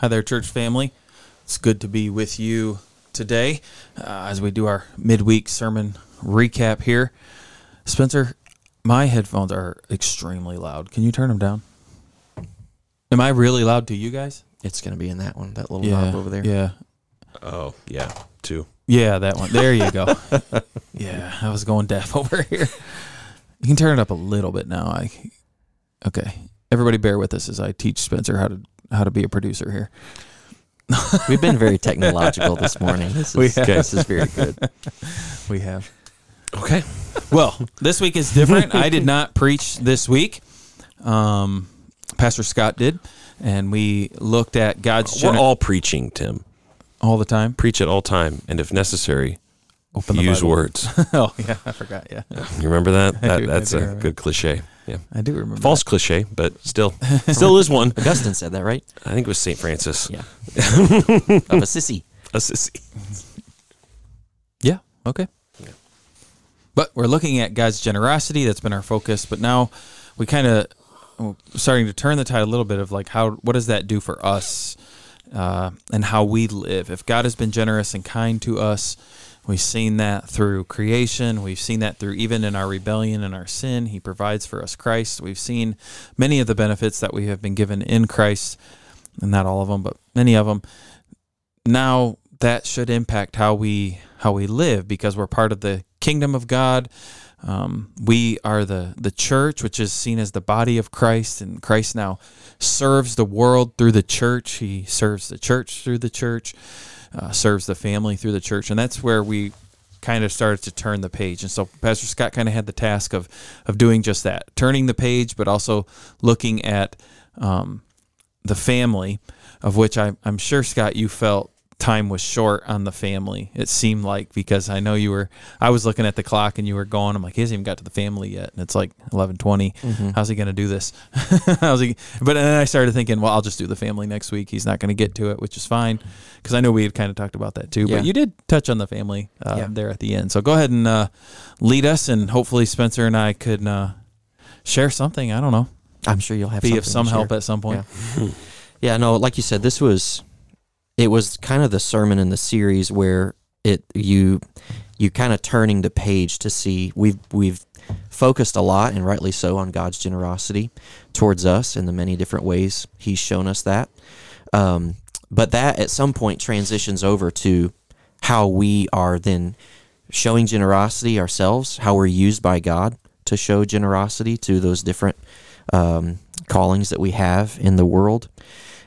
Hi there, church family. It's good to be with you today uh, as we do our midweek sermon recap here. Spencer, my headphones are extremely loud. Can you turn them down? Am I really loud to you guys? It's going to be in that one, that little knob over there. Yeah. Oh, yeah, two. Yeah, that one. There you go. yeah, I was going deaf over here. You can turn it up a little bit now. I okay. Everybody, bear with us as I teach Spencer how to how to be a producer here. We've been very technological this morning. This We is, have. this is very good. We have. Okay. Well, this week is different. I did not preach this week. Um, Pastor Scott did, and we looked at God's We're all preaching, Tim. all the time. Preach at all time, and if necessary, Open the use Bible. words. oh yeah, I forgot. Yeah, You remember that? That that's a remember. good cliche. Yeah. I do remember. False cliche, but still, still is one. Augustine said that, right? I think it was Saint Francis. Yeah. of a sissy. Assisi. Yeah. Okay. Yeah. But we're looking at God's generosity. That's been our focus. But now we kind of starting to turn the tide a little bit of like how what does that do for us uh, and how we live. If God has been generous and kind to us, we've seen that through creation. We've seen that through even in our rebellion and our sin. He provides for us Christ. We've seen many of the benefits that we have been given in Christ, and not all of them, but many of them now that should impact how we how we live because we're part of the kingdom of God. Um, we are the the church, which is seen as the body of Christ, and Christ now serves the world through the church. He serves the church through the church, uh, serves the family through the church, and that's where we kind of started to turn the page. And so Pastor Scott kind of had the task of of doing just that, turning the page, but also looking at um, the family, of which I, I'm sure Scott, you felt time was short on the family. It seemed like because I know you were. I was looking at the clock and you were going. I'm like, he hasn't even got to the family yet, and it's like 11:20. How's he going to do this? How's he? But then I started thinking, well, I'll just do the family next week. He's not going to get to it, which is fine because I know we had kind of talked about that too. Yeah. But you did touch on the family uh, Yeah. there at the end. So go ahead and uh, lead us, and hopefully Spencer and I could uh, share something. I don't know, I'm sure you'll have be of some help at some point. Yeah, no, like you said, this was it was kind of the sermon in the series where it you you kind of turning the page to see we've we've focused a lot and rightly so on God's generosity towards us in the many different ways He's shown us that. Um, but that at some point transitions over to how we are then showing generosity ourselves, how we're used by God to show generosity to those different um, callings that we have in the world.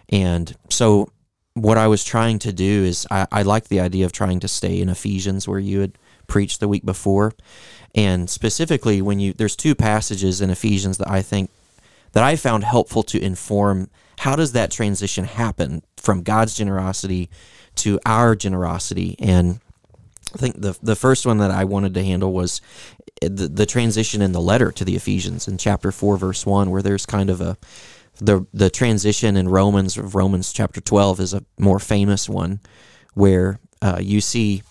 And so, what I was trying to do is, I, I like the idea of trying to stay in Ephesians where you had preached the week before. And specifically, when you, there's two passages in Ephesians that I think that I found helpful to inform how does that transition happen from God's generosity to our generosity. And I think the the first one that I wanted to handle was the, the transition in the letter to the Ephesians in chapter four, verse one, where there's kind of a the the transition in Romans of Romans chapter twelve is a more famous one, where uh, you see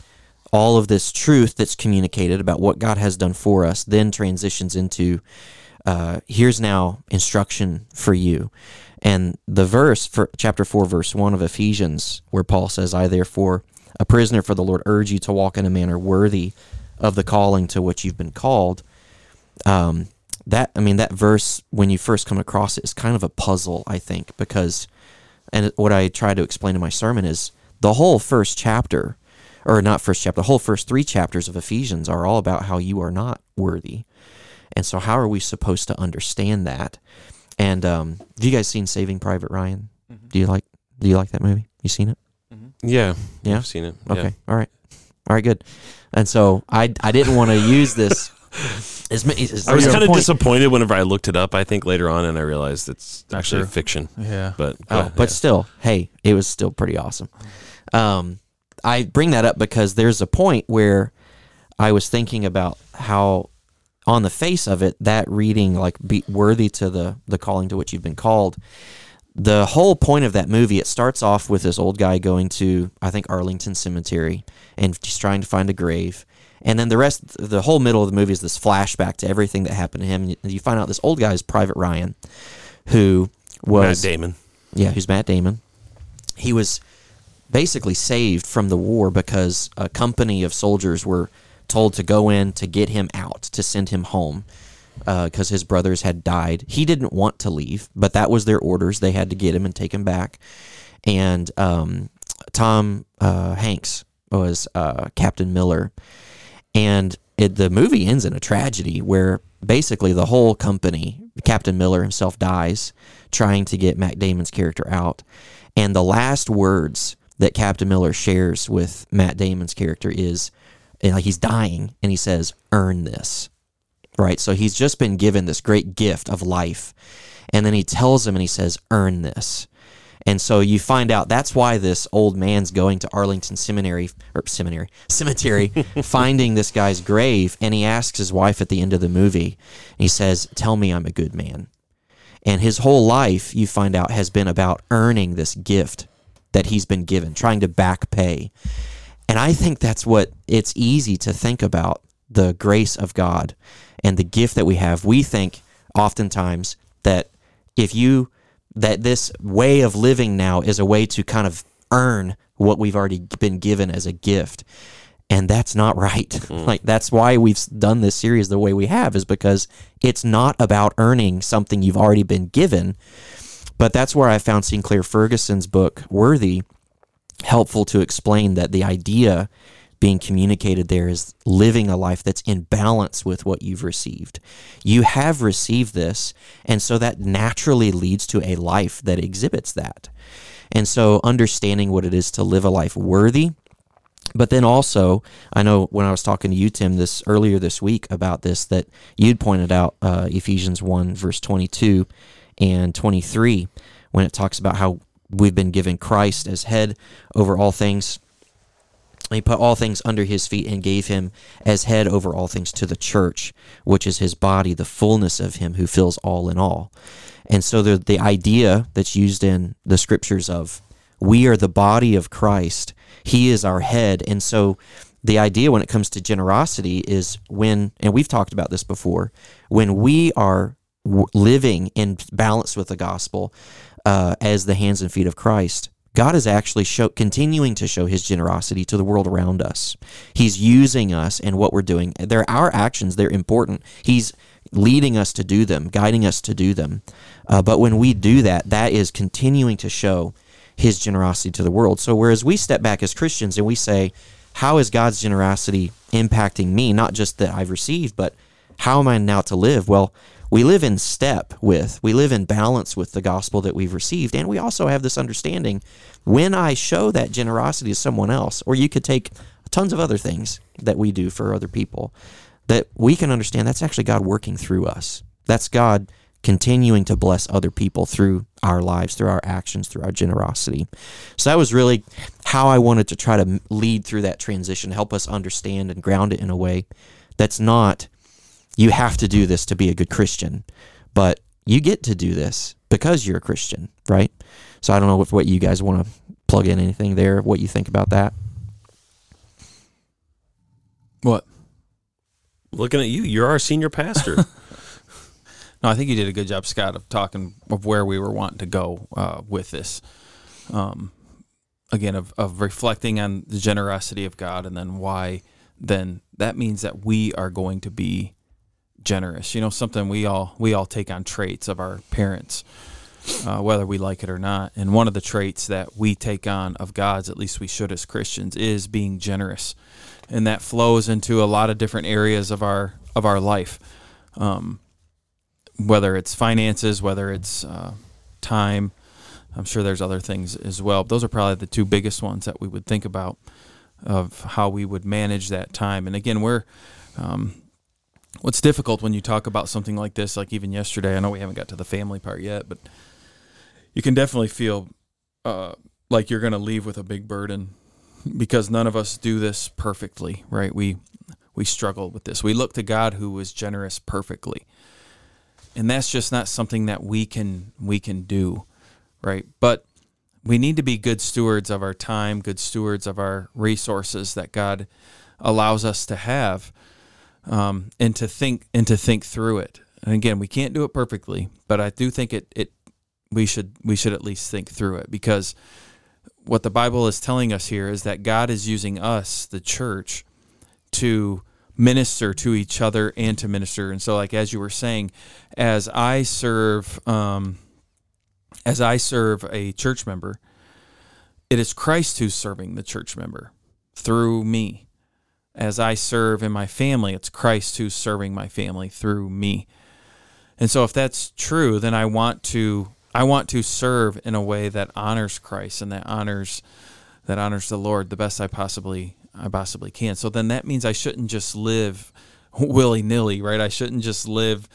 all of this truth that's communicated about what God has done for us, then transitions into uh, here's now instruction for you. And the verse for chapter 4, verse 1 of Ephesians, where Paul says, I therefore, a prisoner for the Lord, urge you to walk in a manner worthy of the calling to which you've been called. Um, that, I mean, that verse, when you first come across it, is kind of a puzzle, I think, because, and what I try to explain in my sermon is the whole first chapter, or not first chapter, the whole first three chapters of Ephesians are all about how you are not worthy. And so, how are we supposed to understand that? And um, have you guys seen Saving Private Ryan? Do you like Do you like that movie? You seen it? Yeah. Yeah? I've seen it. Okay. All right. All right. Good. And so I I didn't want to use this. As many, as I was kind of disappointed whenever I looked it up. I think later on, and I realized it's actually fiction. Yeah. But Oh, uh, but still, hey, it was still pretty awesome. Um, I bring that up because there's a point where I was thinking about how, on the face of it, that reading like be worthy to the the calling to which you've been called. The whole point of that movie, it starts off with this old guy going to, I think, Arlington Cemetery, and just trying to find a grave. And then the rest, the whole middle of the movie is this flashback to everything that happened to him. And you- find out this old guy is Private Ryan, who was Matt Damon. yeah, who's Matt Damon. he was basically saved from the war because a company of soldiers were told to go in to get him out, to send him home because his brothers had died. He didn't want to leave, but that was their orders. They had to get him and take him back. And um, Tom uh, Hanks was uh, Captain Miller. And it, the movie ends in a tragedy where basically the whole company, Captain Miller himself dies trying to get Matt Damon's character out. And the last words that Captain Miller shares with Matt Damon's character is he's dying and he says, Earn this. Right. So he's just been given this great gift of life. And then he tells him and he says, Earn this. And so you find out that's why this old man's going to Arlington Seminary or seminary cemetery, finding this guy's grave, and he asks his wife at the end of the movie, and he says, "Tell me I'm a good man." And his whole life, you find out, has been about earning this gift that he's been given, trying to back pay. And I think that's what it's easy to think about the grace of God and the gift that we have. We think oftentimes that if you that this way of living now is a way to kind of earn what we've already been given as a gift. And that's not right. Mm. Like that's why we've done this series the way we have is because it's not about earning something you've already been given. But that's where I found Sinclair Ferguson's book Worthy helpful to explain that the idea being communicated there is living a life that's in balance with what you've received. You have received this, and so that naturally leads to a life that exhibits that. And so understanding what it is to live a life worthy but then also, I know when I was talking to you, Tim, this earlier this week about this, that you'd pointed out uh, Ephesians 1, verse 22 and 23, when it talks about how we've been given Christ as head over all things he put all things under his feet and gave him as head over all things to the church, which is his body, the fullness of him who fills all in all. And so the, the idea that's used in the scriptures of we are the body of Christ, he is our head. And so the idea when it comes to generosity is when, and we've talked about this before, when we are living in balance with the gospel uh, as the hands and feet of Christ, God is actually show, continuing to show his generosity to the world around us. He's using us and what we're doing. They're our actions, they're important. He's leading us to do them, guiding us to do them. Uh, but when we do that, that is continuing to show his generosity to the world. So whereas we step back as Christians and we say, how is God's generosity impacting me? Not just that I've received, but how am I now to live? Well, we live in step with, we live in balance with the gospel that we've received. And we also have this understanding when I show that generosity to someone else, or you could take tons of other things that we do for other people, that we can understand that's actually God working through us. That's God continuing to bless other people through our lives, through our actions, through our generosity. So that was really how I wanted to try to lead through that transition, help us understand and ground it in a way that's not you have to do this to be a good Christian, but you get to do this because you're a Christian, right? So I don't know if what you guys want to plug in anything there, what you think about that. What? Looking at you, you're our senior pastor. no, I think you did a good job, Scott, of talking of where we were wanting to go uh, with this. Um, again, of, of reflecting on the generosity of God and then why then that means that we are going to be generous. You know, something we all we all take on traits of our parents, uh, whether we like it or not. And one of the traits that we take on of God's, at least we should as Christians, is being generous, and that flows into a lot of different areas of our of our life. Um, whether it's finances, whether it's uh, time, I'm sure there's other things as well. Those are probably the two biggest ones that we would think about of how we would manage that time. And again, we're um, what's difficult when you talk about something like this, like even yesterday. I know we haven't got to the family part yet, but you can definitely feel uh, like you're going to leave with a big burden because none of us do this perfectly, right? We we struggle with this. We look to God who is generous perfectly. And that's just not something that we can we can do, right? But we need to be good stewards of our time, good stewards of our resources that God allows us to have um, and to think and to think through it. And again, we can't do it perfectly, but I do think it it we should we should at least think through it because what the Bible is telling us here is that God is using us, the church, to minister to each other and to minister. And so, like as you were saying, as I serve, um, as I serve a church member, it is Christ who's serving the church member through me. As I serve in my family, it's Christ who's serving my family through me. And so, if that's true, then I want to I want to serve in a way that honors Christ and that honors that honors the Lord the best I possibly I possibly can. So then that means I shouldn't just live willy nilly, right? I shouldn't just live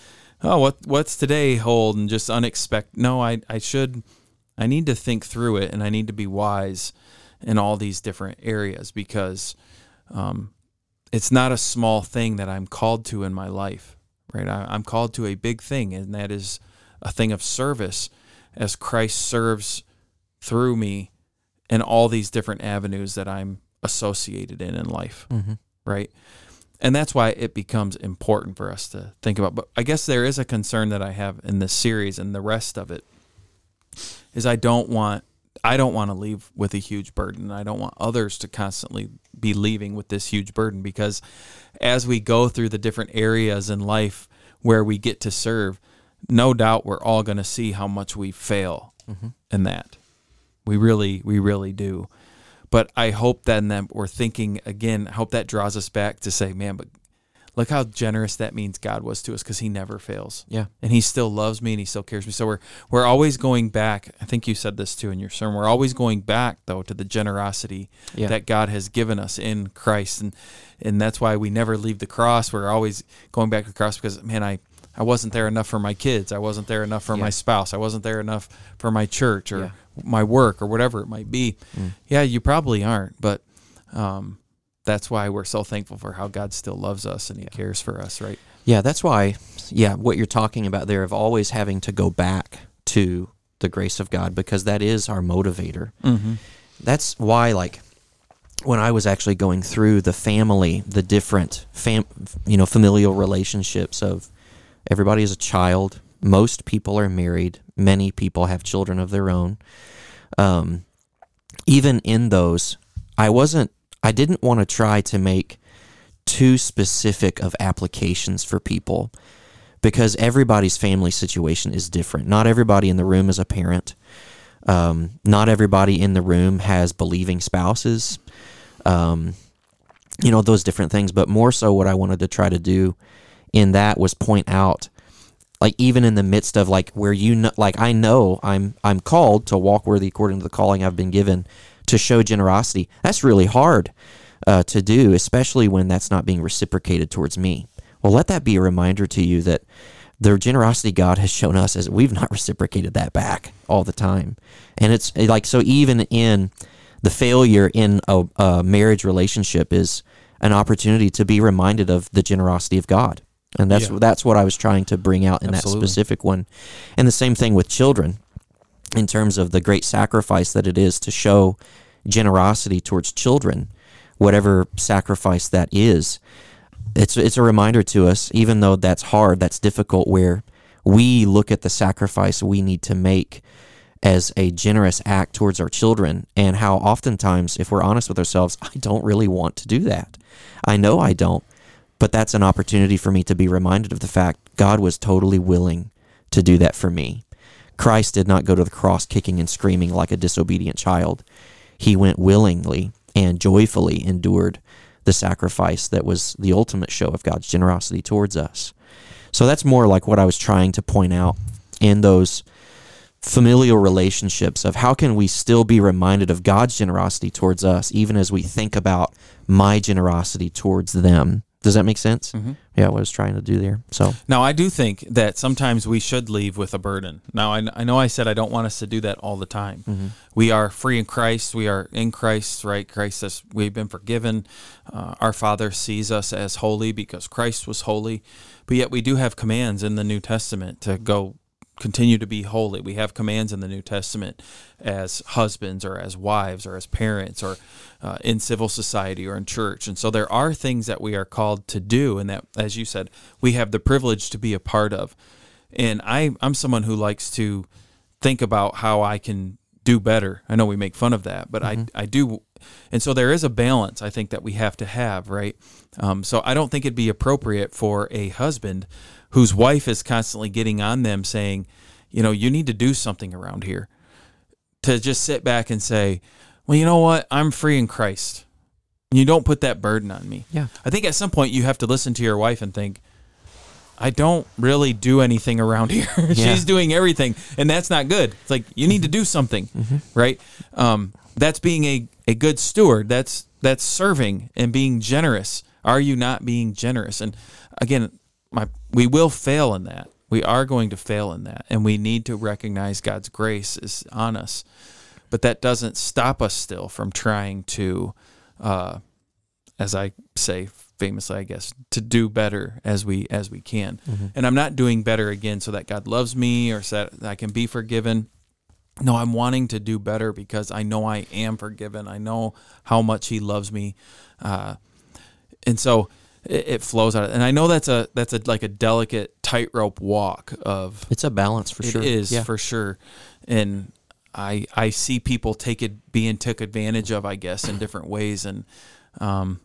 oh what what's today hold and just unexpected. No, I I should I need to think through it and I need to be wise in all these different areas because um, it's not a small thing that I'm called to in my life, right? I, I'm called to a big thing, and that is a thing of service as Christ serves through me in all these different avenues that I'm associated in in life, Mm-hmm. right? And that's why it becomes important for us to think about. But I guess there is a concern that I have in this series and the rest of it is I don't want I don't want to leave with a huge burden. I don't want others to constantly be leaving with this huge burden because as we go through the different areas in life where we get to serve, no doubt we're all going to see how much we fail mm-hmm. in that. We really, we really do. But I hope then that we're thinking again. I hope that draws us back to say, man, but look how generous that means God was to us because He never fails. Yeah. and He still loves me and He still cares for me. So we're we're always going back. I think you said this too in your sermon. We're always going back though to the generosity Yeah. that God has given us in Christ, and and that's why we never leave the cross. We're always going back to the cross because man, I. I wasn't there enough for my kids. I wasn't there enough for Yeah. my spouse. I wasn't there enough for my church or Yeah. my work or whatever it might be. Mm. Yeah, you probably aren't, but um, that's why we're so thankful for how God still loves us and He cares for us, right? Yeah, that's why, yeah, what you're talking about there of always having to go back to the grace of God because that is our motivator. Mm-hmm. That's why, like, when I was actually going through the family, the different fam, you know, familial relationships of everybody is a child. Most people are married. Many people have children of their own. Um, even in those, I wasn't. I didn't want to try to make too specific of applications for people because everybody's family situation is different. Not everybody in the room is a parent. Um, not everybody in the room has believing spouses. Um, you know, those different things. But more so, what I wanted to try to do in that was point out, like, even in the midst of like where you know, like, I know I'm I'm called to walk worthy according to the calling I've been given to show generosity. That's really hard uh, to do, especially when that's not being reciprocated towards me. Well, let that be a reminder to you that the generosity God has shown us is we've not reciprocated that back all the time. And it's eh, like, so even in the failure in a, a marriage relationship is an opportunity to be reminded of the generosity of God. And that's Yeah. that's what I was trying to bring out in Absolutely. that specific one. And the same thing with children in terms of the great sacrifice that it is to show generosity towards children, whatever sacrifice that is. It's it's a reminder to us, even though that's hard, that's difficult, where we look at the sacrifice we need to make as a generous act towards our children, and how oftentimes, if we're honest with ourselves, I don't really want to do that. I know I don't, but that's an opportunity for me to be reminded of the fact God was totally willing to do that for me. Christ did not go to the cross kicking and screaming like a disobedient child. He went willingly and joyfully endured the sacrifice that was the ultimate show of God's generosity towards us. So that's more like what I was trying to point out in those familial relationships of how can we still be reminded of God's generosity towards us even as we think about my generosity towards them. Does that make sense? Mhm. Yeah, what I was trying to do there. So, Now, I do think that sometimes we should leave with a burden. Now, I, I know I said I don't want us to do that all the time. We are free in Christ. We are in Christ, right? Christ says we've been forgiven. Uh, our Father sees us as holy because Christ was holy. But yet, we do have commands in the New Testament to go continue to be holy. We have commands in the New Testament as husbands or as wives or as parents or uh, in civil society or in church. And so there are things that we are called to do and that, as you said, we have the privilege to be a part of. And I, I'm someone who likes to think about how I can do better. I know we make fun of that, but Mm-hmm. I I do, and so there is a balance I think that we have to have, right? Um, so I don't think it'd be appropriate for a husband whose wife is constantly getting on them saying, you know, you need to do something around here, to just sit back and say, well, you know what, I'm free in Christ. You don't put that burden on me. Yeah. I think at some point you have to listen to your wife and think, I don't really do anything around here. Yeah. She's doing everything, and that's not good. It's like you need to do something, right? Um, that's being a, a good steward. That's that's serving and being generous. Are you not being generous? And again, my we will fail in that. We are going to fail in that, and we need to recognize God's grace is on us. But that doesn't stop us still from trying to, uh, as I say famously, I guess, to do better as we as we can. And I'm not doing better again so that God loves me or so that I can be forgiven. No, I'm wanting to do better because I know I am forgiven. I know how much He loves me, uh, and so it, it flows out. And I know that's a that's a like a delicate tightrope walk of It's a balance for it sure. It is Yeah. for sure, and I I see people take it being took advantage of, I guess, in different ways, and um,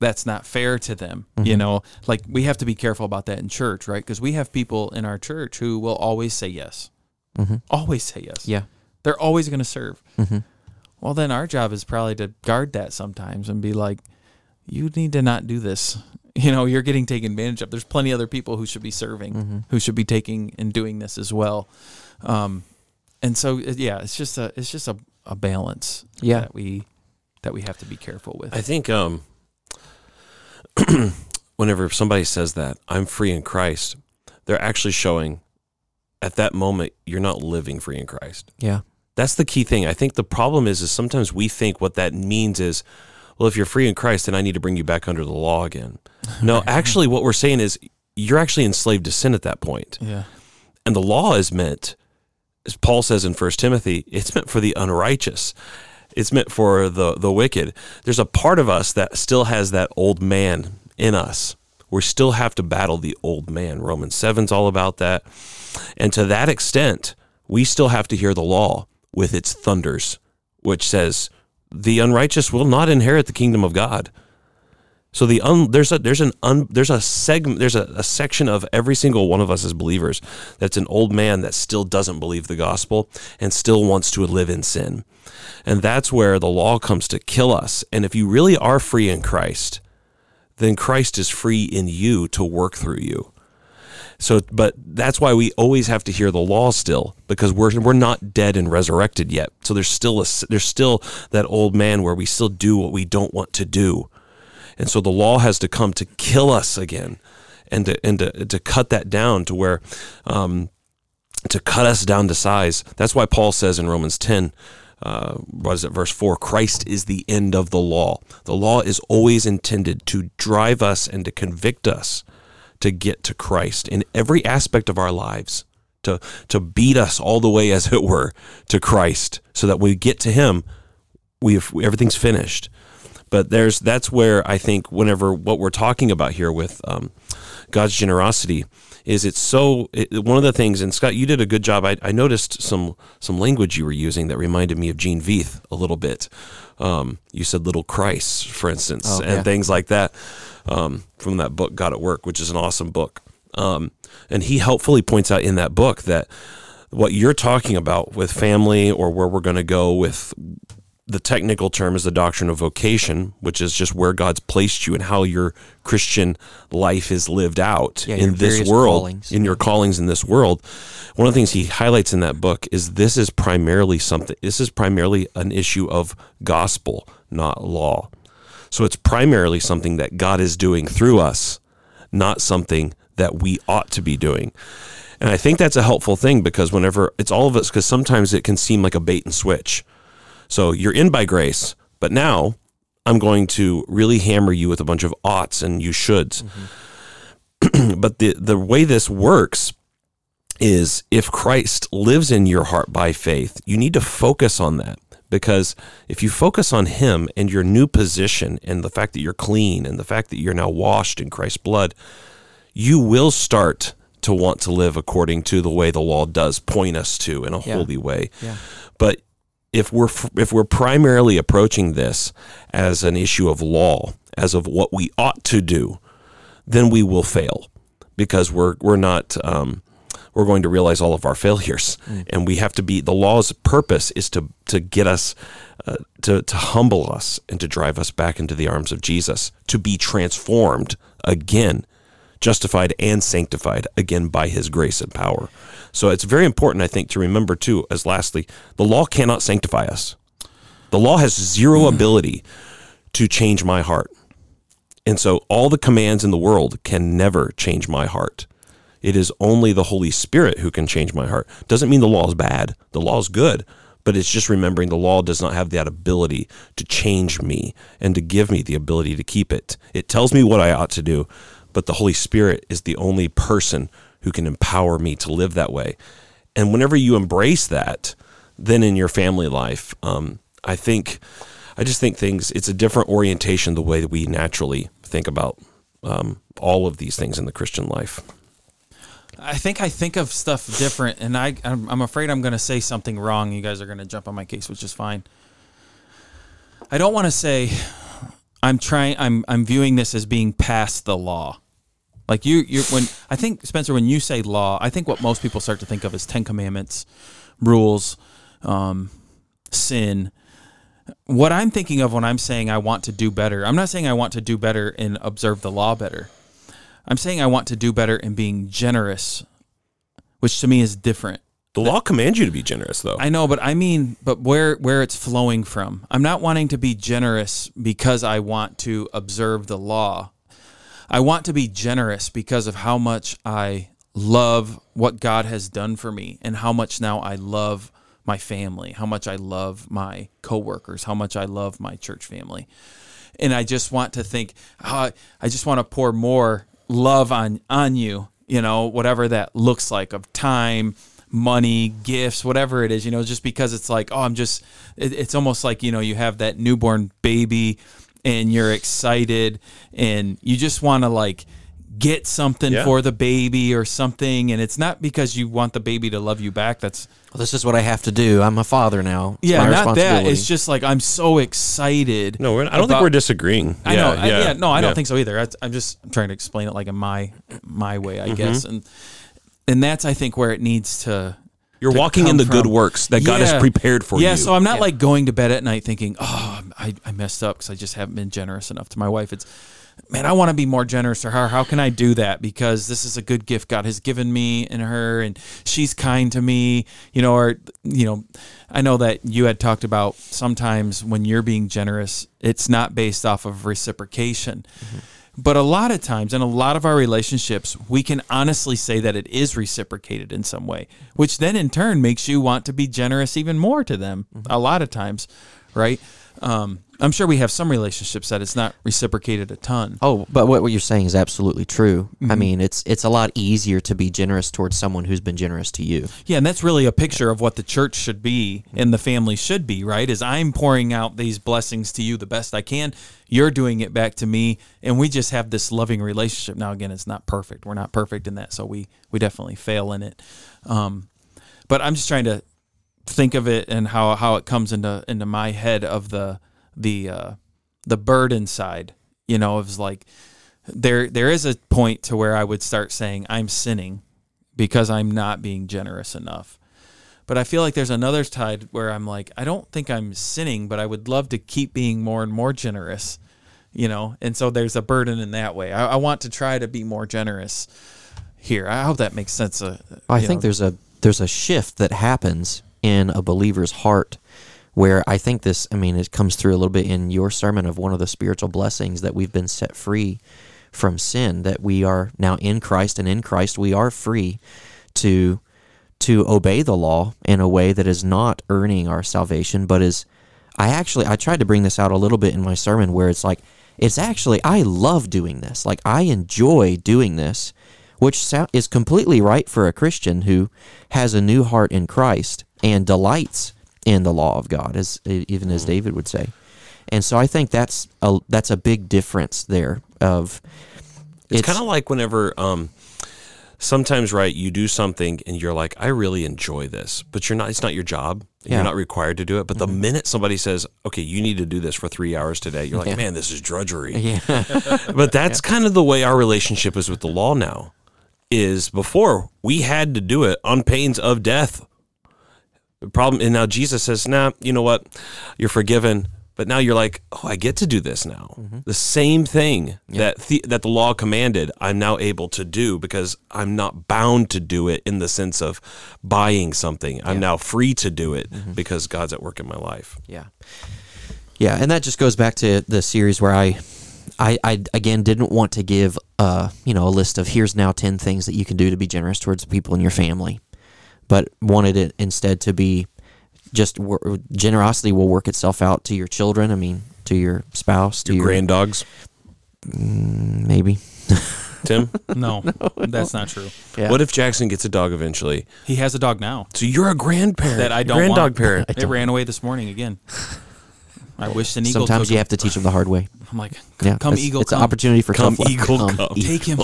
that's not fair to them. Mm-hmm. You know, like we have to be careful about that in church, right? Because we have people in our church who will always say yes, Mhm. always say yes. Yeah. they're always going to serve. Mhm. Well, then our job is probably to guard that sometimes and be like, you need to not do this. You know, you're getting taken advantage of. There's plenty other people who should be serving, Mm-hmm. who should be taking and doing this as well. Um, and so, yeah, it's just a, it's just a, a balance Yeah. that we, that we have to be careful with. I think um, whenever somebody says that I'm free in Christ, they're actually showing at that moment you're not living free in Christ. Yeah. That's the key thing. I think the problem is is sometimes we think what that means is, well, if you're free in Christ, then I need to bring you back under the law again. No, actually, what we're saying is you're actually enslaved to sin at that point. yeah. And the law is meant, as Paul says in First Timothy, it's meant for the unrighteous. It's meant for the the wicked. There's a part of us that still has that old man in us. We still have to battle the old man. Romans 7's all about that. And to that extent, we still have to hear the law with its thunders, which says the unrighteous will not inherit the kingdom of God. So the un, there's a there's an un, there's a segment there's a, a section of every single one of us as believers that's an old man that still doesn't believe the gospel and still wants to live in sin. And that's where the law comes to kill us. And if you really are free in Christ, then Christ is free in you to work through you. So, but that's why we always have to hear the law still, because we're we're not dead and resurrected yet. So there's still a there's still that old man where we still do what we don't want to do, and so the law has to come to kill us again, and to and to, to cut that down to where, um, to cut us down to size. That's why Paul says in Romans ten, uh, what is it, verse 4? Christ is the end of the law. The law is always intended to drive us and to convict us to get to Christ in every aspect of our lives, to, to beat us all the way, as it were, to Christ, so that we get to Him, we've, everything's finished. But there's that's where I think whenever what we're talking about here with um, God's generosity is it's so it, one of the things and Scott you did a good job. I, I noticed some some language you were using that reminded me of Gene Veith a little bit. Um, you said little Christ for instance Oh, and yeah. things like that um, from that book God at Work which is an awesome book. Um, and he helpfully points out in that book that what you're talking about with family or where we're going to go with the technical term is the doctrine of vocation, which is just where God's placed you and how your Christian life is lived out Yeah, in this world, callings. in your callings in this world. One of the things he highlights in that book is this is primarily something, this is primarily an issue of gospel, not law. So it's primarily something that God is doing through us, not something that we ought to be doing. And I think that's a helpful thing because whenever it's all of us, because sometimes it can seem like a bait and switch. So you're in by grace, but now I'm going to really hammer you with a bunch of oughts and you shoulds. but the the way this works is if Christ lives in your heart by faith, you need to focus on that. Because if you focus on Him and your new position and the fact that you're clean and the fact that you're now washed in Christ's blood, you will start to want to live according to the way the law does point us to in a Yeah. holy way. Yeah. But if we're if we're primarily approaching this as an issue of law, as of what we ought to do, then we will fail because we're we're not um, we're going to realize all of our failures, and we have to be. The law's purpose is to to get us uh, to to humble us and to drive us back into the arms of Jesus, to be transformed again, justified and sanctified again by His grace and power. So it's very important, I think, to remember too. As lastly, the law cannot sanctify us. The law has zero hmm. ability to change my heart. And so all the commands in the world can never change my heart. It is only the Holy Spirit who can change my heart. Doesn't mean the law is bad. The law is good, but it's just remembering the law does not have that ability to change me and to give me the ability to keep it. It tells me what I ought to do, but the Holy Spirit is the only person who can empower me to live that way. And whenever you embrace that, then in your family life, um, I think, I just think things, it's a different orientation the way that we naturally think about um, all of these things in the Christian life. I think I think of stuff different, and I I'm, I'm afraid I'm going to say something wrong. You guys are going to jump on my case, which is fine. I don't want to say I'm trying. I'm I'm viewing this as being past the law. Like you, you when I think Spencer, when you say law, I think what most people start to think of is Ten Commandments, rules, um, sin. What I'm thinking of when I'm saying I want to do better, I'm not saying I want to do better and observe the law better. I'm saying I want to do better in being generous, which to me is different. The law commands you to be generous, though. I know, but I mean, but where where it's flowing from. I'm not wanting to be generous because I want to observe the law. I want to be generous because of how much I love what God has done for me and how much now I love my family, how much I love my coworkers, how much I love my church family. And I just want to think, oh, I just want to pour more love on on you, you know, whatever that looks like of time, money, gifts, whatever it is, you know, just because it's like, oh, I'm just, it, it's almost like, you know, you have that newborn baby and you're excited and you just want to like get something Yeah. for the baby or something. And it's not because you want the baby to love you back. That's, Well, this is what I have to do. I'm a father now. It's yeah, my not that. It's just like, I'm so excited. no, we're, I don't think we're disagreeing. I know. I, yeah, no, I don't think so either. I, I'm just trying to explain it like in my my way, Mm-hmm. I guess, and and that's I think where it needs to. You're walking in the good works that God has prepared for yeah, you. Yeah, so I'm not like going to bed at night thinking, oh, I, I messed up because I just haven't been generous enough to my wife. It's, man, I want to be more generous to her. How can I do that? Because this is a good gift God has given me and her, and she's kind to me, you know, or, you know, I know that you had talked about sometimes when you're being generous, it's not based off of reciprocation. Mm-hmm. But a lot of times, in a lot of our relationships, we can honestly say that it is reciprocated in some way, which then in turn makes you want to be generous even more to them. Mm-hmm. A lot of times, right? Um, I'm sure we have some relationships that it's not reciprocated a ton. Oh, but what, what you're saying is absolutely true. I Mm-hmm. mean, it's it's a lot easier to be generous towards someone who's been generous to you. Yeah, and that's really a picture of what the church should be and the family should be, right? Is I'm pouring out these blessings to you the best I can. You're doing it back to me, and we just have this loving relationship. Now, again, it's not perfect. We're not perfect in that, so we we definitely fail in it. Um, but I'm just trying to think of it and how how it comes into into my head of the the uh, the burden side. You know, of like there there is a point to where I would start saying I'm sinning because I'm not being generous enough. But I feel like there's another side where I'm like, I don't think I'm sinning, but I would love to keep being more and more generous, you know? And so there's a burden in that way. I, I want to try to be more generous here. I hope that makes sense. Uh, I think know. there's a there's a shift that happens in a believer's heart where I think this I mean it comes through a little bit in your sermon of one of the spiritual blessings that we've been set free from sin that we are now in Christ and in Christ we are free to to obey the law in a way that is not earning our salvation but is I actually I tried to bring this out a little bit in my sermon where it's like it's actually I love doing this. Like I enjoy doing this which is completely right for a Christian who has a new heart in Christ and delights in the law of God, as even as David would say. And so I think that's a that's a big difference there. Of It's, kind of like whenever um sometimes right you do something and you're like I really enjoy this, but you're not it's not your job. Yeah. You're not required to do it. But the minute somebody says, okay, you need to do this for three hours today, you're like, man, this is drudgery. Yeah. But that's kind of the way our relationship is with the law now. Is before we had to do it on pains of death. The problem, and now Jesus says, "Nah, you know what? You're forgiven." But now you're like, "Oh, I get to do this now." The same thing that the, that the law commanded, I'm now able to do because I'm not bound to do it in the sense of buying something. I'm now free to do it because God's at work in my life. Yeah. Yeah, and that just goes back to the series where I I, I again didn't want to give uh, you know, a list of here's now 10 things that you can do to be generous towards the people in your family, but wanted it instead to be just wor- generosity will work itself out to your children, I mean, to your spouse, to Your your, grand dogs, mm, maybe. Tim. No, that's not true. Yeah. What if Jackson gets a dog eventually? He has a dog now So you're a grandparent. that I don't grand want. dog parent. It ran away this morning again. I wish an eagle. Sometimes took you him. have to teach them the hard way. I'm like, Yeah, come it's, eagle, It's come. an opportunity for Come, tough luck. eagle, come. Take him.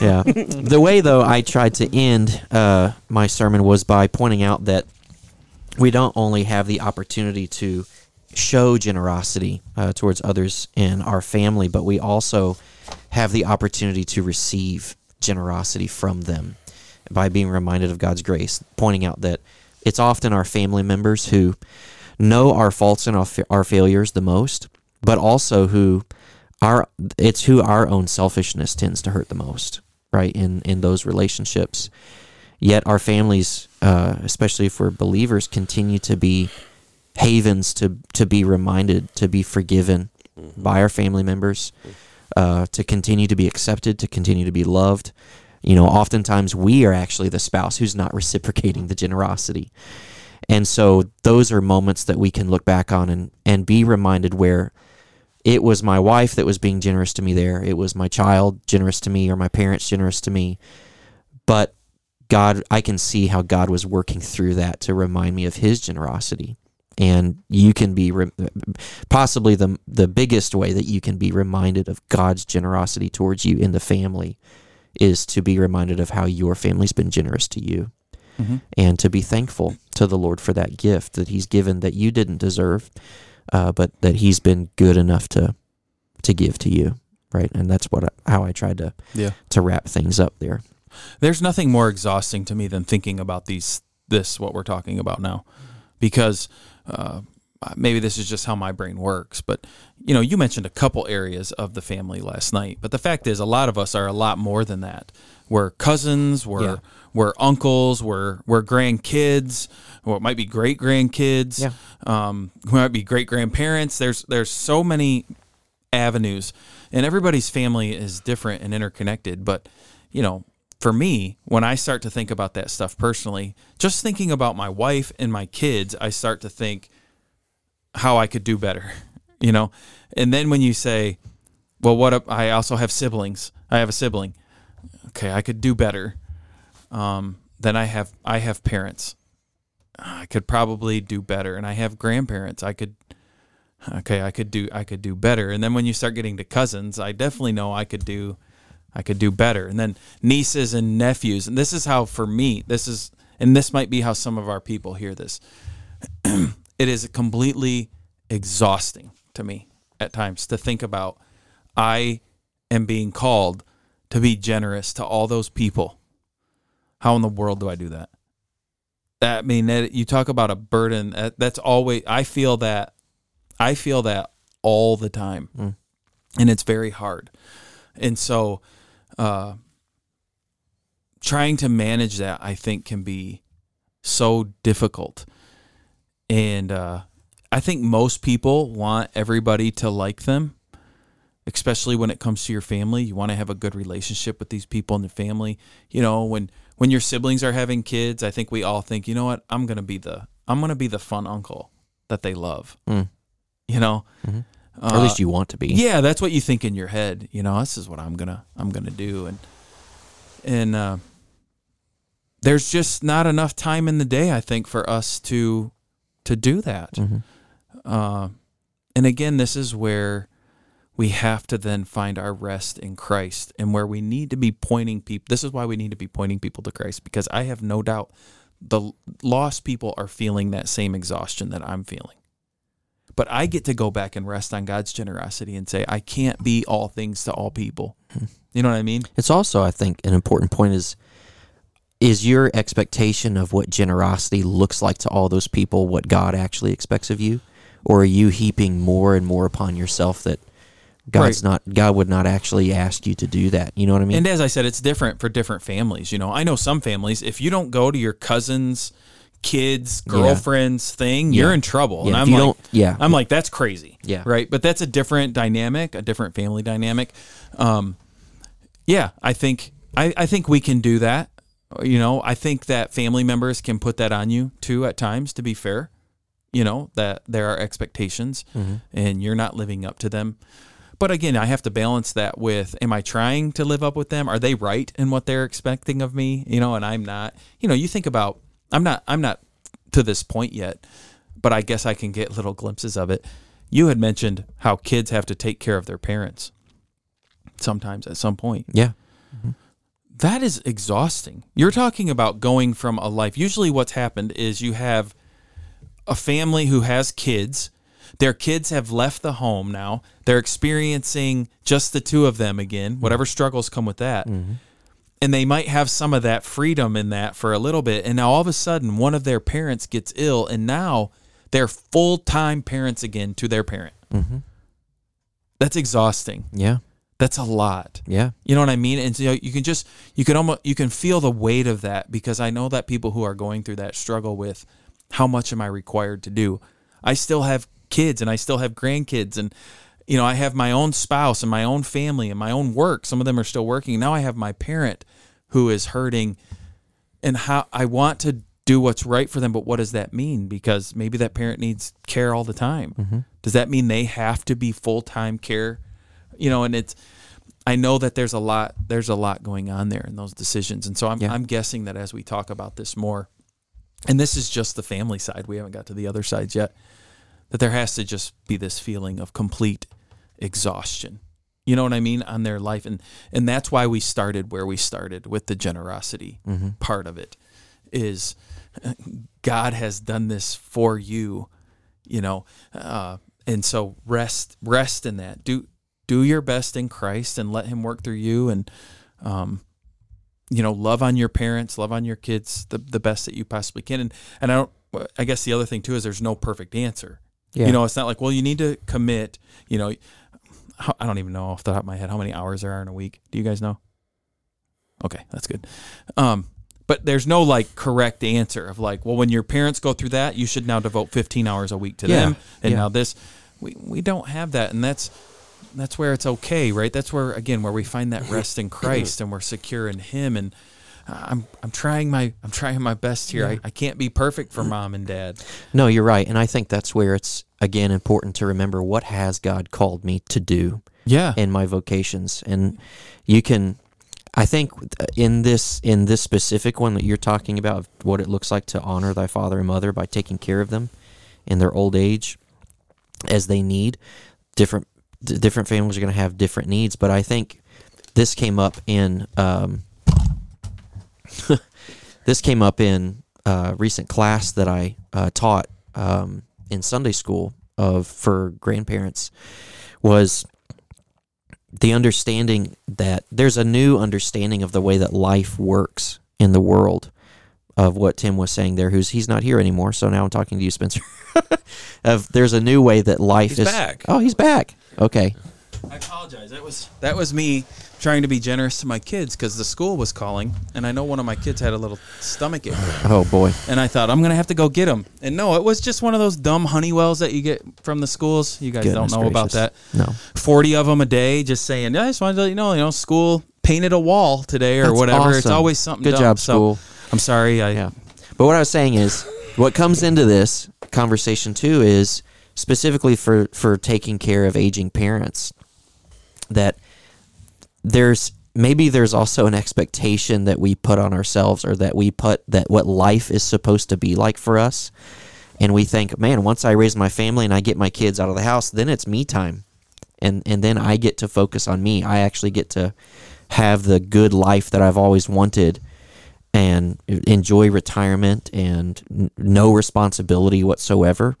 Yeah. The way though I tried to end uh, my sermon was by pointing out that we don't only have the opportunity to show generosity uh, towards others in our family, but we also have the opportunity to receive generosity from them by being reminded of God's grace, pointing out that it's often our family members who know our faults and our, fa- our failures the most, but also who our it's who our own selfishness tends to hurt the most, right? In in those relationships. Yet our families, uh, especially if we're believers, continue to be havens to to be reminded, to be forgiven by our family members, uh, to continue to be accepted, to continue to be loved. You know, oftentimes we are actually the spouse who's not reciprocating the generosity. And so those are moments that we can look back on and, and be reminded where it was my wife that was being generous to me there. It was my child generous to me or my parents generous to me. But God, I can see how God was working through that to remind me of his generosity. And you can be re- possibly the the biggest way that you can be reminded of God's generosity towards you in the family is to be reminded of how your family's been generous to you Mhm. and to be thankful to the Lord for that gift that He's given that you didn't deserve, uh, but that He's been good enough to to give to you, right? And that's what I, how I tried to Yeah. to wrap things up there. There's nothing more exhausting to me than thinking about these this what we're talking about now, because uh, maybe this is just how my brain works. But you know, you mentioned a couple areas of the family last night, but the fact is, a lot of us are a lot more than that. We're cousins, we're Yeah. We're uncles, we're we're grandkids, or it might be great grandkids. Yeah. Um, we might be great grandparents. There's there's so many avenues and everybody's family is different and interconnected but you know for me when i start to think about that stuff personally just thinking about my wife and my kids i start to think how i could do better you know and then when you say well what if i also have siblings i have a sibling okay i could do better um, then i have i have parents. I could probably do better and i have grandparents. I could okay i could do i could do better. And then when you start getting to cousins i definitely know i could do i could do better. And then nieces and nephews and this is how for me this is and this might be how some of our people hear this. It is completely exhausting to me at times to think about i am being called to be generous to all those people how in the world do i do that that, I mean, that, you talk about a burden. That, that's always. I feel that. I feel that all the time, Mm. and it's very hard. And so, uh, trying to manage that, I think, can be so difficult. And uh, I think most people want everybody to like them, especially when it comes to your family. You want to have a good relationship with these people in the family. You know, when when your siblings are having kids, I think we all think, you know what, I'm gonna be the I'm gonna be the fun uncle that they love. Mm. You know, Mhm. Uh, or at least you want to be. yeah, that's what you think in your head. You know, this is what I'm gonna I'm gonna do, and and uh, there's just not enough time in the day, I think, for us to to do that. Mhm. Uh, and again, this is where we have to then find our rest in Christ and where we need to be pointing people. This is why we need to be pointing people to Christ because I have no doubt the lost people are feeling that same exhaustion that I'm feeling. But I get to go back and rest on God's generosity and say, I can't be all things to all people. Hmm. You know what I mean? It's also, I think, an important point is is your expectation of what generosity looks like to all those people what God actually expects of you, or are you heaping more and more upon yourself that God's Right. not God would not actually ask you to do that? You know what I mean? And as I said, it's different for different families. You know, I know some families, if you don't go to your cousin's kids, girlfriend's thing, you're Yeah. in trouble. Yeah, and I'm like, yeah. I'm like, that's crazy. Yeah. Right. But that's a different dynamic, a different family dynamic. Um, yeah, I think I, I think we can do that. You know, I think that family members can put that on you too at times, to be fair. You know, that there are expectations and you're not living up to them. But again, I have to balance that with am I trying to live up with them? Are they right in what they're expecting of me? You know, and I'm not. You know, you think about I'm not I'm not to this point yet, but I guess I can get little glimpses of it. You had mentioned how kids have to take care of their parents sometimes at some point. yeah. Mm-hmm. That is exhausting. You're talking about going from a life. Usually, what's happened is you have a family who has kids. Their kids have left the home now. They're experiencing just the two of them again, mm-hmm. whatever struggles come with that. Mm-hmm. And they might have some of that freedom in that for a little bit. And now all of a sudden, one of their parents gets ill, and now they're full time parents again to their parent. Mm-hmm. That's exhausting. Yeah. That's a lot. Yeah. You know what I mean? And so you can just you can almost you can feel the weight of that because I know that people who are going through that struggle with how much am I required to do? I still have kids and I still have grandkids and you know, I have my own spouse and my own family and my own work. Some of them are still working. Now I have my parent who is hurting and how I want to do what's right for them, but what does that mean? Because maybe that parent needs care all the time. Mm-hmm. Does that mean they have to be full-time care? You know, and it's I know that there's a lot there's a lot going on there in those decisions. And so I'm Yeah. I'm guessing that as we talk about this more and this is just the family side. We haven't got to the other sides yet. That there has to just be this feeling of complete exhaustion. You know what I mean on their life and and that's why we started where we started with the generosity part of it is God has done this for you, you know. Uh, and so rest rest in that. Do do your best in Christ and let him work through you and um you know, love on your parents, love on your kids the, the best that you possibly can. And and I don't I guess the other thing too is there's no perfect answer. Yeah. You know, it's not like, well, you need to commit, you know, I don't even know off the top of my head how many hours there are in a week. Do you guys know? Okay, that's good. Um, but there's no like correct answer of like, well, when your parents go through that, you should now devote 15 hours a week to Yeah, them, and yeah. now this. We we don't have that, and that's that's where it's okay, right? That's where again where we find that rest in Christ, and we're secure in Him. And I'm I'm trying my I'm trying my best here. I, I can't be perfect for mom and dad. No, you're right. And I think that's where it's again important to remember what has God called me to do Yeah, in my vocations. And you can I think in this in this specific one that you're talking about what it looks like to honor thy father and mother by taking care of them in their old age as they need different different families are going to have different needs, but I think this came up in um, this came up in a recent class that I uh, taught um, in Sunday school of for grandparents was the understanding that there's a new understanding of the way that life works in the world of what Tim was saying there who's he's not here anymore. So now I'm talking to you Spencer. Of there's a new way that life He's is back. Oh he's back. Okay I apologize. That was that was me trying to be generous to my kids because the school was calling, and I know one of my kids had a little stomach ache, oh boy and I thought I'm gonna have to go get him. And no, it was just one of those dumb Honeywells that you get from the schools. You guys Goodness don't know about gracious. that. no Forty of them a day, just saying. Yeah, I just wanted to let you know, you know, school painted a wall today or That's whatever. It's awesome. always something. Good dumb. job, So, school. I'm sorry. I Yeah. But what I was saying is, what comes into this conversation too is specifically for for taking care of aging parents. That there's maybe there's also an expectation that we put on ourselves, or that we put that what life is supposed to be like for us, and we think, man, once I raise my family and I get my kids out of the house, then it's me time. and and then I get to focus on me. I actually get to have the good life that I've always wanted and enjoy retirement and n- no responsibility whatsoever.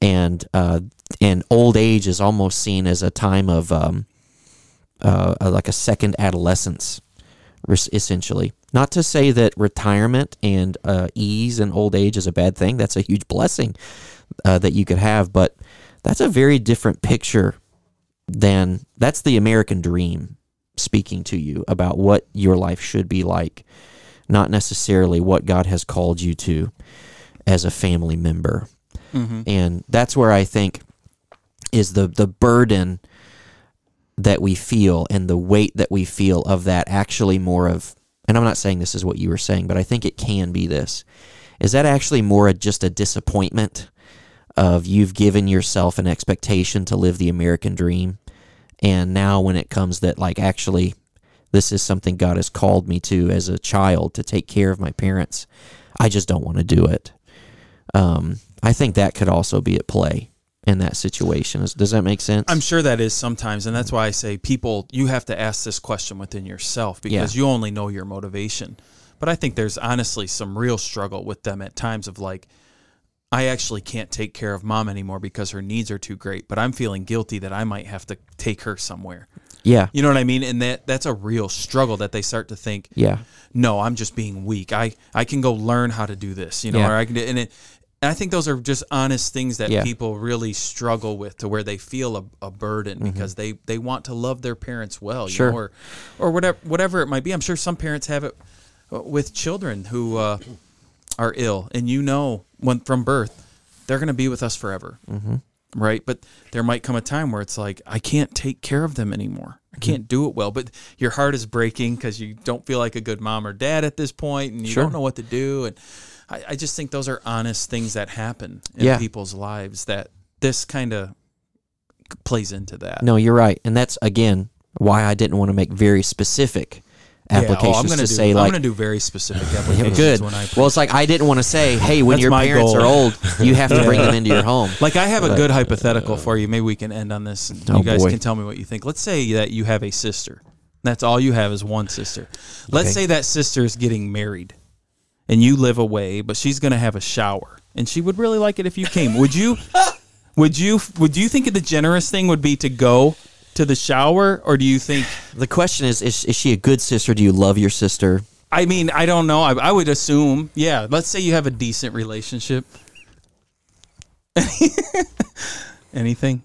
And uh, and old age is almost seen as a time of um, uh, like a second adolescence, essentially. Not to say that retirement and uh, ease and old age is a bad thing. That's a huge blessing uh, that you could have, but that's a very different picture than that's the American dream speaking to you about what your life should be like, not necessarily what God has called you to as a family member. Mm-hmm. And that's where I think is the the burden that we feel and the weight that we feel of that actually more of and I'm not saying this is what you were saying, but I think it can be this. Is that actually more a, just a disappointment of you've given yourself an expectation to live the American dream and now when it comes that like actually this is something God has called me to as a child to take care of my parents, I just don't want to do it. Um, I think that could also be at play in that situation. Does that make sense? I'm sure that is sometimes, and that's why I say people you have to ask this question within yourself because you only know your motivation. But I think there's honestly some real struggle with them at times of like, I actually can't take care of mom anymore because her needs are too great, but I'm feeling guilty that I might have to take her somewhere. yeah, You know what I mean? And that that's a real struggle that they start to think, yeah, no, I'm just being weak. I I can go learn how to do this, you know, Yeah. or I can do, and it. And I think those are just honest things that Yeah. people really struggle with, to where they feel a, a burden because they they want to love their parents well, you Mm-hmm. Know, or or whatever whatever it might be. I'm sure some parents have it uh, with children who uh, are ill, and you know, when from birth, they're going to be with us forever, mm-hmm. right? But there might come a time where it's like I can't take care of them anymore. I Mm-hmm. can't do it well, but your heart is breaking because you don't feel like a good mom or dad at this point, and you Sure. don't know what to do. And I, I just think those are honest things that happen in Yeah. people's lives. That this kind of plays into that. No, you're right, and that's again why I didn't want to make very specific Yeah, oh, applications I'm gonna to do, say I'm like gonna do very specific applications good. when I Well, it's like I didn't want to say, hey, when your parents goal. are old, you have to bring them into your home. Like I have a good hypothetical for you. Maybe we can end on this. And Oh, you guys boy. can tell me what you think. Let's say that you have a sister. That's all you have is one sister. Let's Okay. say that sister is getting married, and you live away, but she's going to have a shower, and she would really like it if you came. Would you? would you? Would you think the generous thing would be to go to the shower, or do you think? The question is, is, is she a good sister? Do you love your sister? I mean, I don't know. I, I would assume, yeah. Let's say you have a decent relationship. Anything,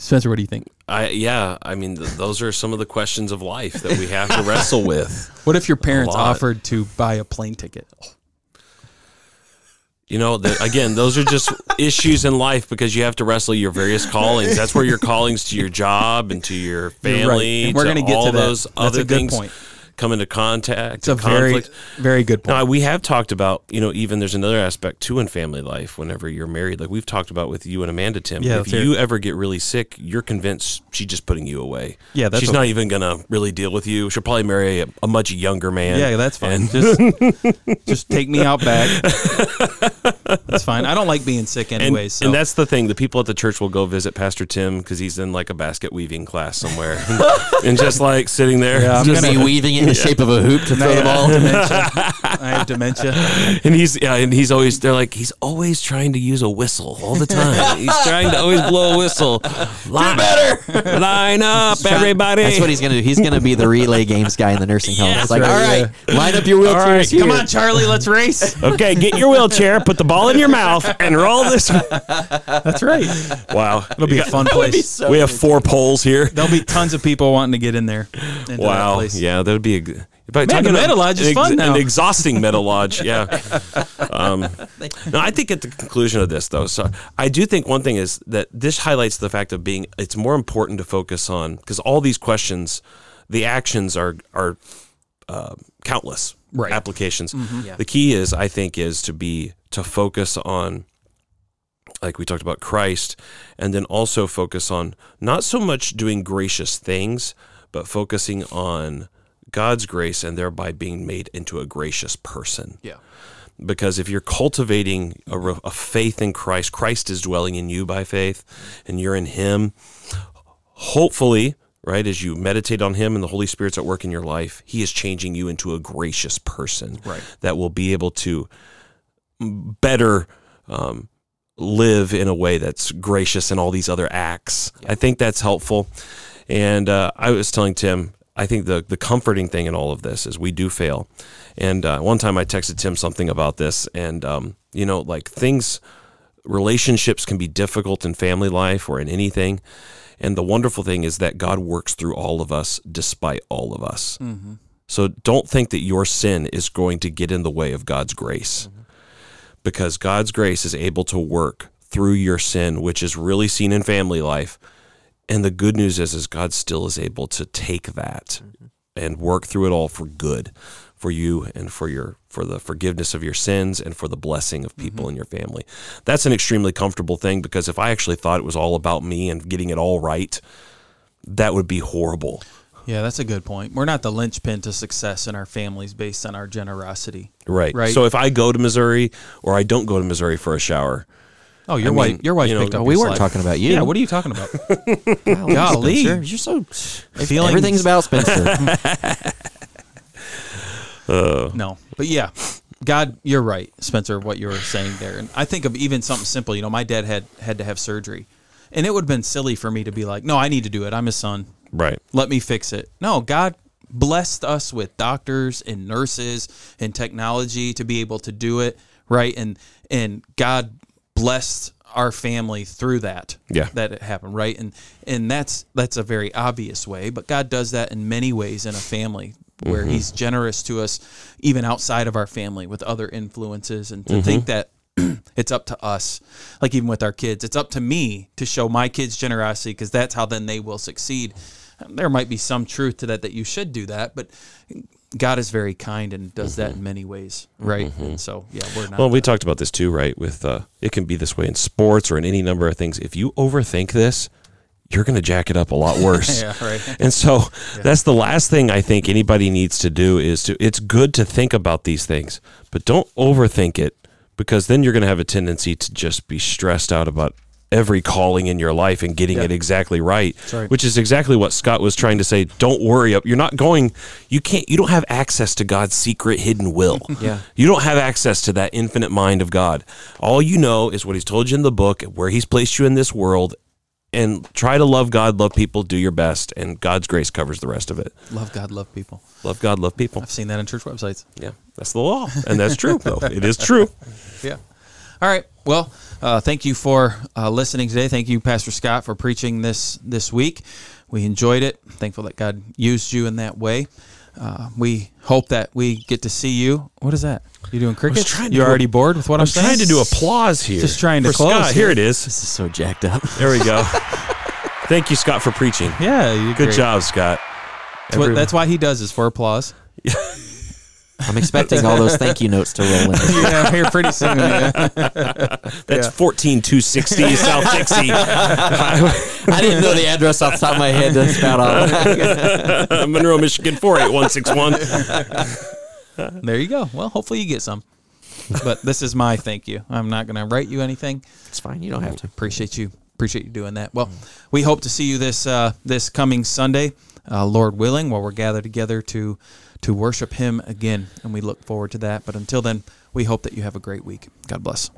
Spencer? What do you think? I yeah, I mean th- those are some of the questions of life that we have to wrestle with. What if your parents offered to buy a plane ticket? You know, that again, those are just issues in life because you have to wrestle your various callings. That's where your callings to your job and to your You're right. family. And we're gonna get all to that. those That's other a good things point. Come into contact. It's a very, conflict. very good point. Now we have talked about, you know, even there's another aspect too in family life. Whenever you're married, like we've talked about with you and Amanda, Tim. Yeah, if you ever get really sick, you're convinced she's just putting you away. Yeah, that's she's okay. not even gonna really deal with you. She'll probably marry a, a much younger man. yeah, that's fine. Just, just take me out back. That's fine. I don't like being sick And, anyway. so and that's the thing. The people at the church will go visit Pastor Tim because he's in like a basket weaving class somewhere, and just like sitting there, Yeah, I'm just- Be weaving it the shape of a hoop to throw the ball. dementia. I have dementia. and he's yeah, and he's always they're like he's always trying to use a whistle all the time. he's trying to always blow a whistle. Line, better, line up, everybody. That's what he's gonna do. He's gonna be the relay games guy in the nursing home. Yeah, it's like, that's all right, right, line up your wheelchairs All right, here. Come on, Charlie, let's race. okay, get your wheelchair, put the ball in your mouth, and roll this. That's right. Wow, It'll be a fun place. we have four poles here. There'll be tons of people wanting to get in there. Wow, yeah, that would be Man, talking the about Meta Lodge is an fun now. An exhausting Meta Lodge, yeah. Um, no, I think at the conclusion of this, though, so I do think one thing is that this highlights the fact of being. It's more important to focus on because all these questions, the actions are are uh, countless Right. applications. Yeah. The key is, I think, is to be to focus on like we talked about Christ, and then also focus on not so much doing gracious things, but focusing on God's grace and thereby being made into a gracious person. Yeah. Because if you're cultivating a, a faith in Christ, Christ is dwelling in you by faith, and you're in Him. hopefully, right, as you meditate on Him and the Holy Spirit's at work in your life, He is changing you into a gracious person Right. that will be able to better um, live in a way that's gracious in all these other acts. I think that's helpful. And uh, I was telling Tim, I think the the comforting thing in all of this is we do fail. And uh, one time I texted Tim something about this, and um, you know, like things, relationships can be difficult in family life or in anything. And the wonderful thing is that God works through all of us despite all of us. So don't think that your sin is going to get in the way of God's grace. Because God's grace is able to work through your sin, which is really seen in family life. And the good news is is God still is able to take that mm-hmm. and work through it all for good for you and for your for the forgiveness of your sins and for the blessing of people mm-hmm. in your family. That's an extremely comfortable thing because if I actually thought it was all about me and getting it all right, that would be horrible. Yeah, that's a good point. We're not the linchpin to success in our families based on our generosity. Right. Right. So if I go to Missouri or I don't go to Missouri for a shower, Oh, your I wife, mean, your wife you know, picked up. we weren't slack. talking about you. Yeah, what are you talking about? Golly, Golly. Spencer, you're so Feelings- everything's about Spencer. Oh. No, but yeah, God, you're right, Spencer. What you were saying there, and I think of even something simple. You know, my dad had had to have surgery, and it would have been silly for me to be like, "No, I need to do it. I'm his son. right. Let me fix it." No, God blessed us with doctors and nurses and technology to be able to do it right, and and God blessed our family through that. Yeah. that it happened right, and and that's that's a very obvious way, but God does that in many ways in a family where Mm-hmm. he's generous to us even outside of our family with other influences and to Mm-hmm. think that it's up to us like even with our kids it's up to me to show my kids generosity because that's how then they will succeed there might be some truth to that that you should do that but god is very kind and does that in many ways right and so yeah we're not Mm-hmm. Well, we talked about this too, right? With uh, it can be this way in sports or in any number of things. If you overthink this, you're going to jack it up a lot worse. yeah right And so that's the last thing I think anybody needs to do is to it's good to think about these things, but don't overthink it because then you're going to have a tendency to just be stressed out about every calling in your life and getting Yeah. it exactly right, right. which is exactly what Scott was trying to say. Don't worry, up. you're not going you can't you don't have access to God's secret hidden will. Yeah. You don't have access to that infinite mind of God. All you know is what he's told you in the book, where he's placed you in this world and try to love God, love people, do your best, and God's grace covers the rest of it. love god love people Love God, love people. i've seen that on church websites Yeah, that's the law, and that's true. though it is true. Yeah. All right. Well, uh, thank you for uh, listening today. Thank you, Pastor Scott, for preaching this this week. We enjoyed it. Thankful that God used you in that way. Uh, we hope that we get to see you. What is that? You doing cricket? You do- already bored with what I I'm saying? trying to do applause here. Just trying to For close Scott, here. here it is. this is so jacked up. There we go. Thank you, Scott, for preaching. Yeah, you Good job, Scott. That's, what, that's why he does is for applause. I'm expecting all those thank you notes to roll in. yeah, here pretty soon. Yeah. That's fourteen two sixty South Dixie, I didn't know the address off the top of my head. That's about all. Monroe, Michigan four eight one six one. There you go. Well, hopefully you get some. But this is my thank you. I'm not going to write you anything. It's fine. You don't have to. appreciate you appreciate you doing that well we hope to see you this uh, this coming sunday uh, lord willing while we're gathered together to to worship him again and we look forward to that. But until then we hope that you have a great week. God bless